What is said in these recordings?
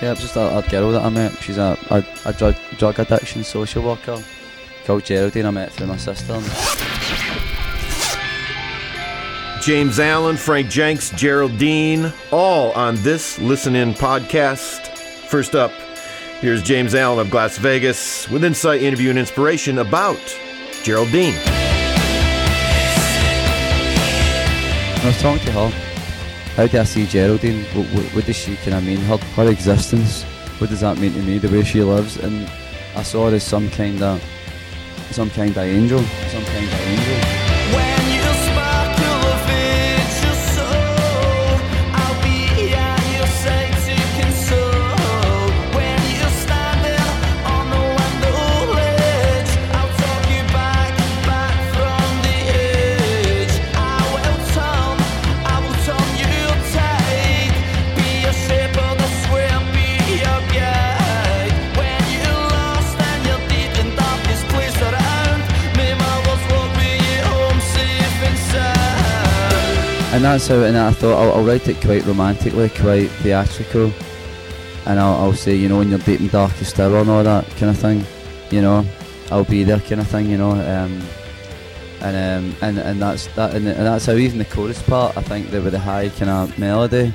Yeah, it was just a, a girl that I met. She's a, a, a drug, drug addiction social worker called Geraldine. I met through my sister. James Allan, Frank Jenks, Geraldine, all on this Listen In podcast. First up, here's James Allan of Glasvegas with insight, interview, and inspiration about Geraldine. I was talking to her. How do I see Geraldine? What, what, what does she mean? Her, her existence. What does that mean to me? The way she lives, and I saw her as some kind of, some kind of angel, some kind of angel. And that's how, and I thought I'll, I'll write it quite romantically, quite theatrical, and I'll, I'll say, you know, when you're deep and darkest hour and all that kind of thing, you know, I'll be there kind of thing, you know, um, and um, and and that's that, and, and that's how even the chorus part, I think, that with the high kind of melody,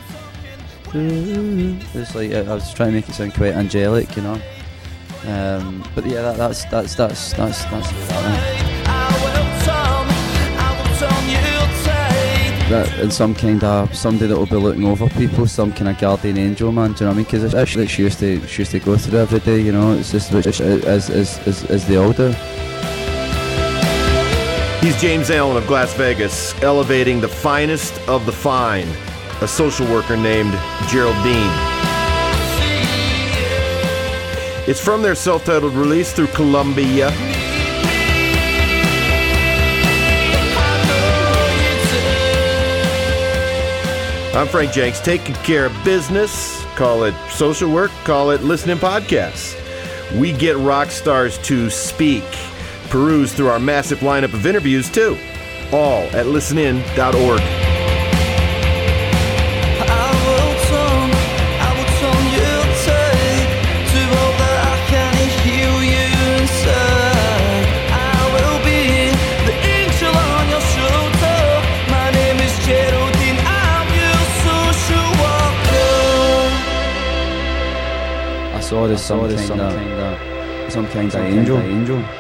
it's like I was trying to make it sound quite angelic, you know. Um, but yeah, that, that's that's that's that's that's that, that and some kind of somebody that will be looking over people, some kind of guardian angel, man. Do you know what I mean? Because it's that she used to go through every day. You know, it's just as as as as, as they all do. He's James Allan of Glasvegas, elevating the finest of the fine, a social worker named Geraldine. It's from their self titled release through Columbia. I'm Frank Jenks, taking care of business. Call it social work, call it listening podcasts. We get rock stars to speak, peruse through our massive lineup of interviews too. All at listenin.org. saw this some kind of some kind of angel. angel.